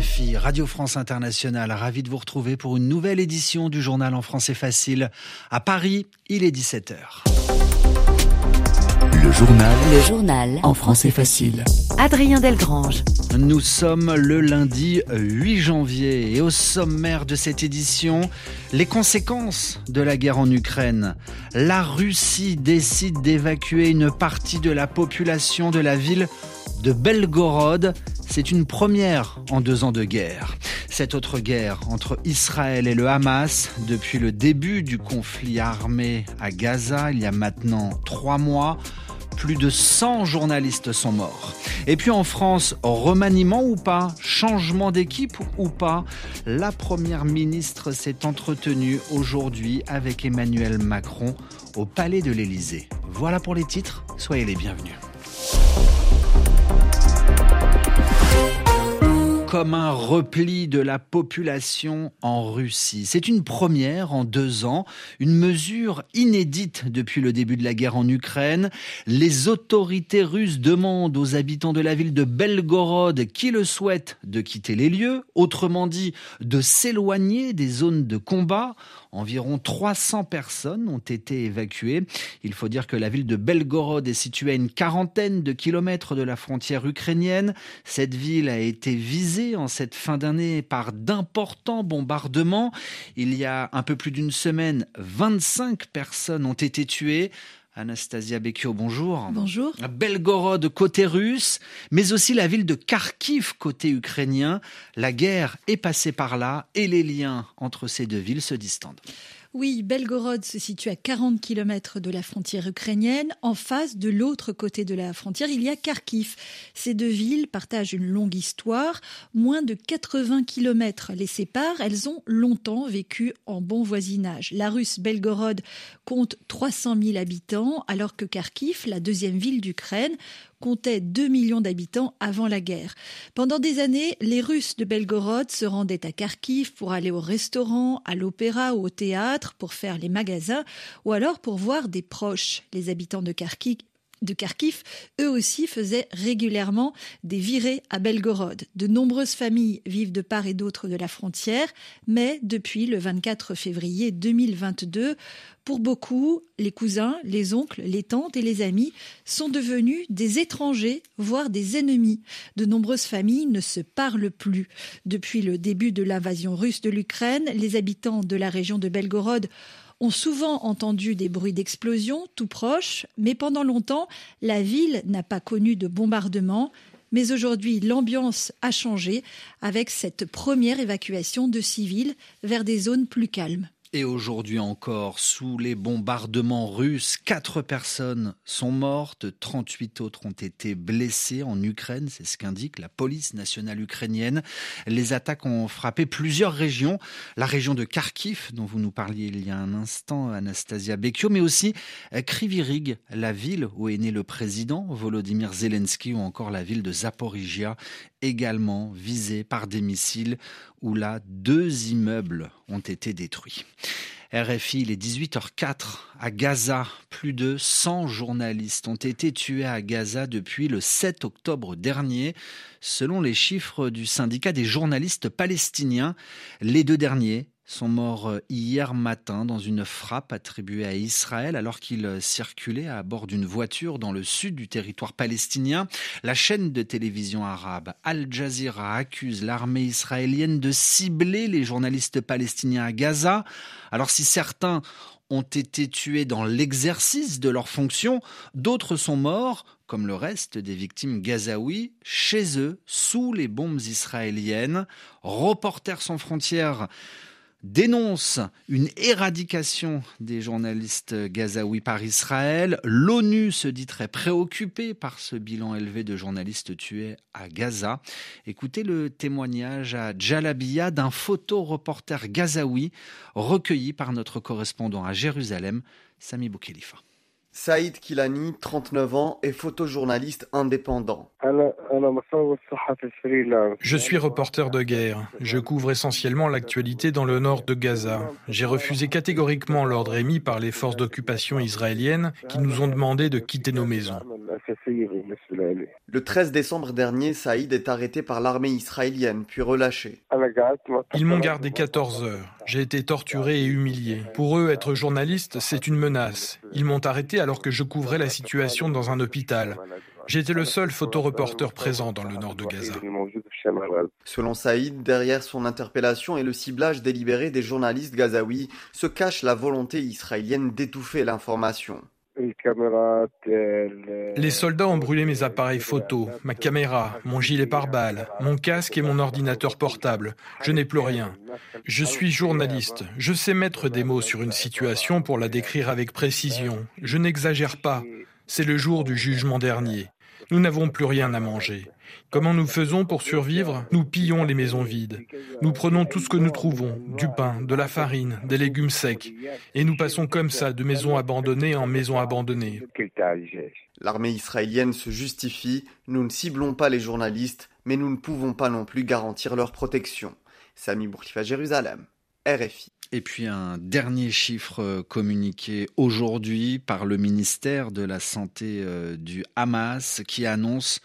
RFI, Radio France Internationale, ravi de vous retrouver pour une nouvelle édition du journal en français facile. À Paris, il est 17h. Le journal. Le journal en français facile. Adrien Delgrange. Nous sommes le lundi 8 janvier et au sommaire de cette édition, les conséquences de la guerre en Ukraine. La Russie décide d'évacuer une partie de la population de la ville de Belgorod. C'est une première en deux ans de guerre. Cette autre guerre entre Israël et le Hamas, depuis le début du conflit armé à Gaza, il y a maintenant trois mois, plus de 100 journalistes sont morts. Et puis en France, remaniement ou pas, changement d'équipe ou pas, la première ministre s'est entretenue aujourd'hui avec Emmanuel Macron au palais de l'Élysée. Voilà pour les titres, soyez les bienvenus. Comme un repli de la population en Russie. C'est une première en deux ans, une mesure inédite depuis le début de la guerre en Ukraine. Les autorités russes demandent aux habitants de la ville de Belgorod qui le souhaitent de quitter les lieux, autrement dit de s'éloigner des zones de combat. Environ 300 personnes ont été évacuées. Il faut dire que la ville de Belgorod est située à une quarantaine de kilomètres de la frontière ukrainienne. Cette ville a été visée en cette fin d'année par d'importants bombardements. Il y a un peu plus d'une semaine, 25 personnes ont été tuées. Anastasia Bekio, bonjour. Bonjour. Belgorod côté russe, mais aussi la ville de Kharkiv côté ukrainien. La guerre est passée par là et les liens entre ces deux villes se distendent. Oui, Belgorod se situe à 40 km de la frontière ukrainienne. En face, de l'autre côté de la frontière, il y a Kharkiv. Ces deux villes partagent une longue histoire. Moins de 80 km les séparent. Elles ont longtemps vécu en bon voisinage. La russe Belgorod compte 300 000 habitants, alors que Kharkiv, la deuxième ville d'Ukraine, comptait 2 millions d'habitants avant la guerre. Pendant des années, les Russes de Belgorod se rendaient à Kharkiv pour aller au restaurant, à l'opéra ou au théâtre, pour faire les magasins ou alors pour voir des proches. Les habitants de Kharkiv de Kharkiv, eux aussi faisaient régulièrement des virées à Belgorod. De nombreuses familles vivent de part et d'autre de la frontière, mais depuis le 24 février 2022, pour beaucoup, les cousins, les oncles, les tantes et les amis sont devenus des étrangers, voire des ennemis. De nombreuses familles ne se parlent plus. Depuis le début de l'invasion russe de l'Ukraine, les habitants de la région de Belgorod ont souvent entendu des bruits d'explosion tout proches, mais pendant longtemps, la ville n'a pas connu de bombardement. Mais aujourd'hui, l'ambiance a changé avec cette première évacuation de civils vers des zones plus calmes. Et aujourd'hui encore, sous les bombardements russes, quatre personnes sont mortes, 38 autres ont été blessées en Ukraine, c'est ce qu'indique la police nationale ukrainienne. Les attaques ont frappé plusieurs régions, la région de Kharkiv, dont vous nous parliez il y a un instant, Anastasia Bekio, mais aussi Krivirig, la ville où est né le président Volodymyr Zelensky, ou encore la ville de Zaporizhia, également visée par des missiles, où là, deux immeubles ont été détruits. RFI, il est 18h04 à Gaza. Plus de 100 journalistes ont été tués à Gaza depuis le 7 octobre dernier. Selon les chiffres du syndicat des journalistes palestiniens, les deux derniers sont morts euh, hier matin dans une frappe attribuée à Israël alors qu'ils euh, circulaient à bord d'une voiture dans le sud du territoire palestinien. La chaîne de télévision arabe Al Jazeera accuse l'armée israélienne de cibler les journalistes palestiniens à Gaza. Alors si certains ont été tués dans l'exercice de leurs fonctions, d'autres sont morts, comme le reste des victimes gazaouis, chez eux, sous les bombes israéliennes. Reporters sans frontières dénonce une éradication des journalistes gazaouis par Israël. L'ONU se dit très préoccupée par ce bilan élevé de journalistes tués à Gaza. Écoutez le témoignage à Jalabia d'un photoreporter gazaoui recueilli par notre correspondant à Jérusalem, Sami Boukhelifa. Saïd Kilani, 39 ans, est photojournaliste indépendant. Je suis reporter de guerre. Je couvre essentiellement l'actualité dans le nord de Gaza. J'ai refusé catégoriquement l'ordre émis par les forces d'occupation israéliennes qui nous ont demandé de quitter nos maisons. Le 13 décembre dernier, Saïd est arrêté par l'armée israélienne, puis relâché. Ils m'ont gardé 14 heures. J'ai été torturé et humilié. Pour eux, être journaliste, c'est une menace. Ils m'ont arrêté alors que je couvrais la situation dans un hôpital. J'étais le seul photoreporter présent dans le nord de Gaza. Selon Saïd, derrière son interpellation et le ciblage délibéré des journalistes gazaouis se cache la volonté israélienne d'étouffer l'information. Les soldats ont brûlé mes appareils photo, ma caméra, mon gilet pare-balles, mon casque et mon ordinateur portable. Je n'ai plus rien. Je suis journaliste. Je sais mettre des mots sur une situation pour la décrire avec précision. Je n'exagère pas. C'est le jour du jugement dernier. Nous n'avons plus rien à manger. Comment nous faisons pour survivre? Nous pillons les maisons vides. Nous prenons tout ce que nous trouvons, du pain, de la farine, des légumes secs, et nous passons comme ça de maison abandonnée en maison abandonnée. L'armée israélienne se justifie, nous ne ciblons pas les journalistes, mais nous ne pouvons pas non plus garantir leur protection. Sami Bourkifa, Jérusalem, RFI. Et puis un dernier chiffre communiqué aujourd'hui par le ministère de la Santé euh, du Hamas qui annonce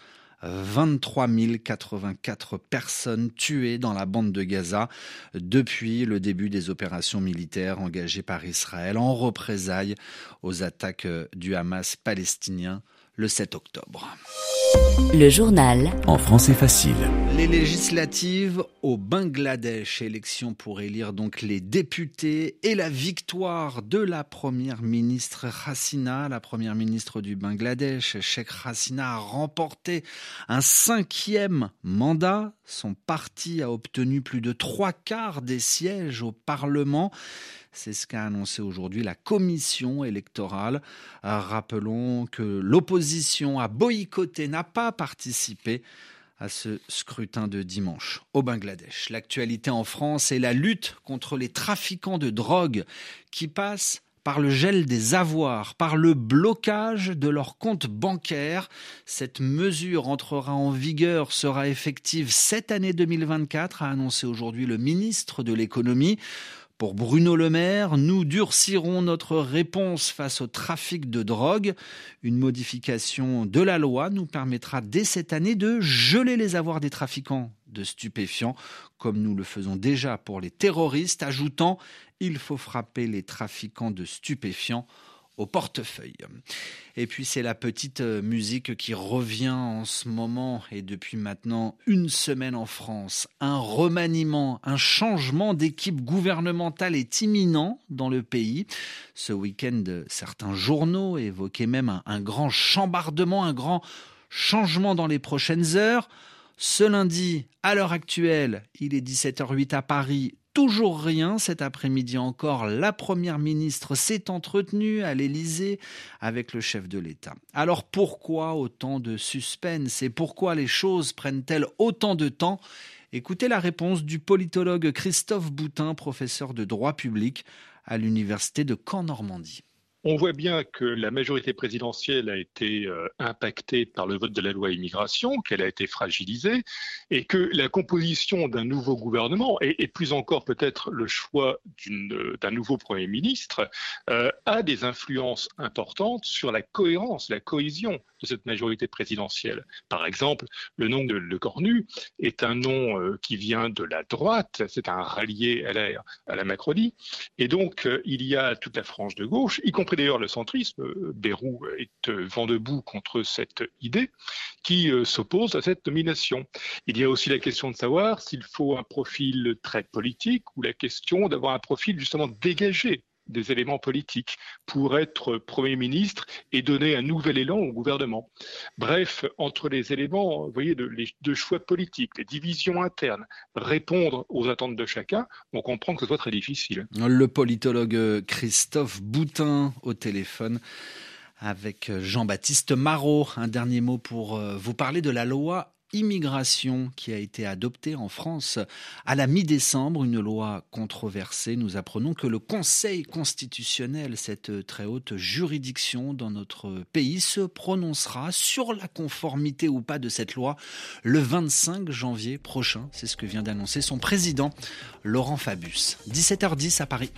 23 084 personnes tuées dans la bande de Gaza depuis le début des opérations militaires engagées par Israël en représailles aux attaques du Hamas palestinien le 7 octobre. Le journal en français facile. Les législatives au Bangladesh, élection pour élire donc les députés et la victoire de la première ministre Hassina, la première ministre du Bangladesh, Sheikh Hassina a remporté un cinquième mandat. Son parti a obtenu plus de trois quarts des sièges au Parlement. C'est ce qu'a annoncé aujourd'hui la commission électorale. Rappelons que l'opposition a boycotté, n'a pas participé à ce scrutin de dimanche au Bangladesh. L'actualité en France est la lutte contre les trafiquants de drogue qui passent par le gel des avoirs, par le blocage de leurs comptes bancaires. Cette mesure entrera en vigueur, sera effective cette année 2024, a annoncé aujourd'hui le ministre de l'économie. Pour Bruno Le Maire, nous durcirons notre réponse face au trafic de drogue. Une modification de la loi nous permettra dès cette année de geler les avoirs des trafiquants de stupéfiants, comme nous le faisons déjà pour les terroristes, ajoutant il faut frapper les trafiquants de stupéfiants au portefeuille. Et puis c'est la petite euh, musique qui revient en ce moment et depuis maintenant une semaine en France. Un remaniement, un changement d'équipe gouvernementale est imminent dans le pays. Ce week-end, certains journaux évoquaient même un, grand chambardement, un grand changement dans les prochaines heures. Ce lundi, à l'heure actuelle, il est 17h08 à Paris, toujours rien. Cet après-midi encore, la Première ministre s'est entretenue à l'Élysée avec le chef de l'État. Alors pourquoi autant de suspense et pourquoi les choses prennent-elles autant de temps? Écoutez la réponse du politologue Christophe Boutin, professeur de droit public à l'Université de Caen-Normandie. On voit bien que la majorité présidentielle a été euh, impactée par le vote de la loi immigration, qu'elle a été fragilisée, et que la composition d'un nouveau gouvernement, et, plus encore peut-être le choix d'un nouveau Premier ministre, euh, a des influences importantes sur la cohérence, la cohésion de cette majorité présidentielle. Par exemple, le nom de Le Cornu est un nom euh, qui vient de la droite, c'est un rallié à la, à la Macronie, et donc il y a toute la frange de gauche, y compris d'ailleurs le centrisme, euh, Bérou est euh, vent debout contre cette idée, qui euh, s'oppose à cette nomination. Il y a aussi la question de savoir s'il faut un profil très politique ou la question d'avoir un profil justement dégagé des éléments politiques pour être Premier ministre et donner un nouvel élan au gouvernement. Bref, entre les éléments, vous voyez, de, de choix politiques, les divisions internes, répondre aux attentes de chacun, on comprend que ce soit très difficile. Le politologue Christophe Boutin au téléphone avec Jean-Baptiste Marot. Un dernier mot pour euh, vous parler de la loi immigration qui a été adoptée en France à la mi-décembre, une loi controversée. Nous apprenons que le Conseil constitutionnel, cette très haute juridiction dans notre pays, se prononcera sur la conformité ou pas de cette loi le 25 janvier prochain. C'est ce que vient d'annoncer son président, Laurent Fabius. 17h10 à Paris.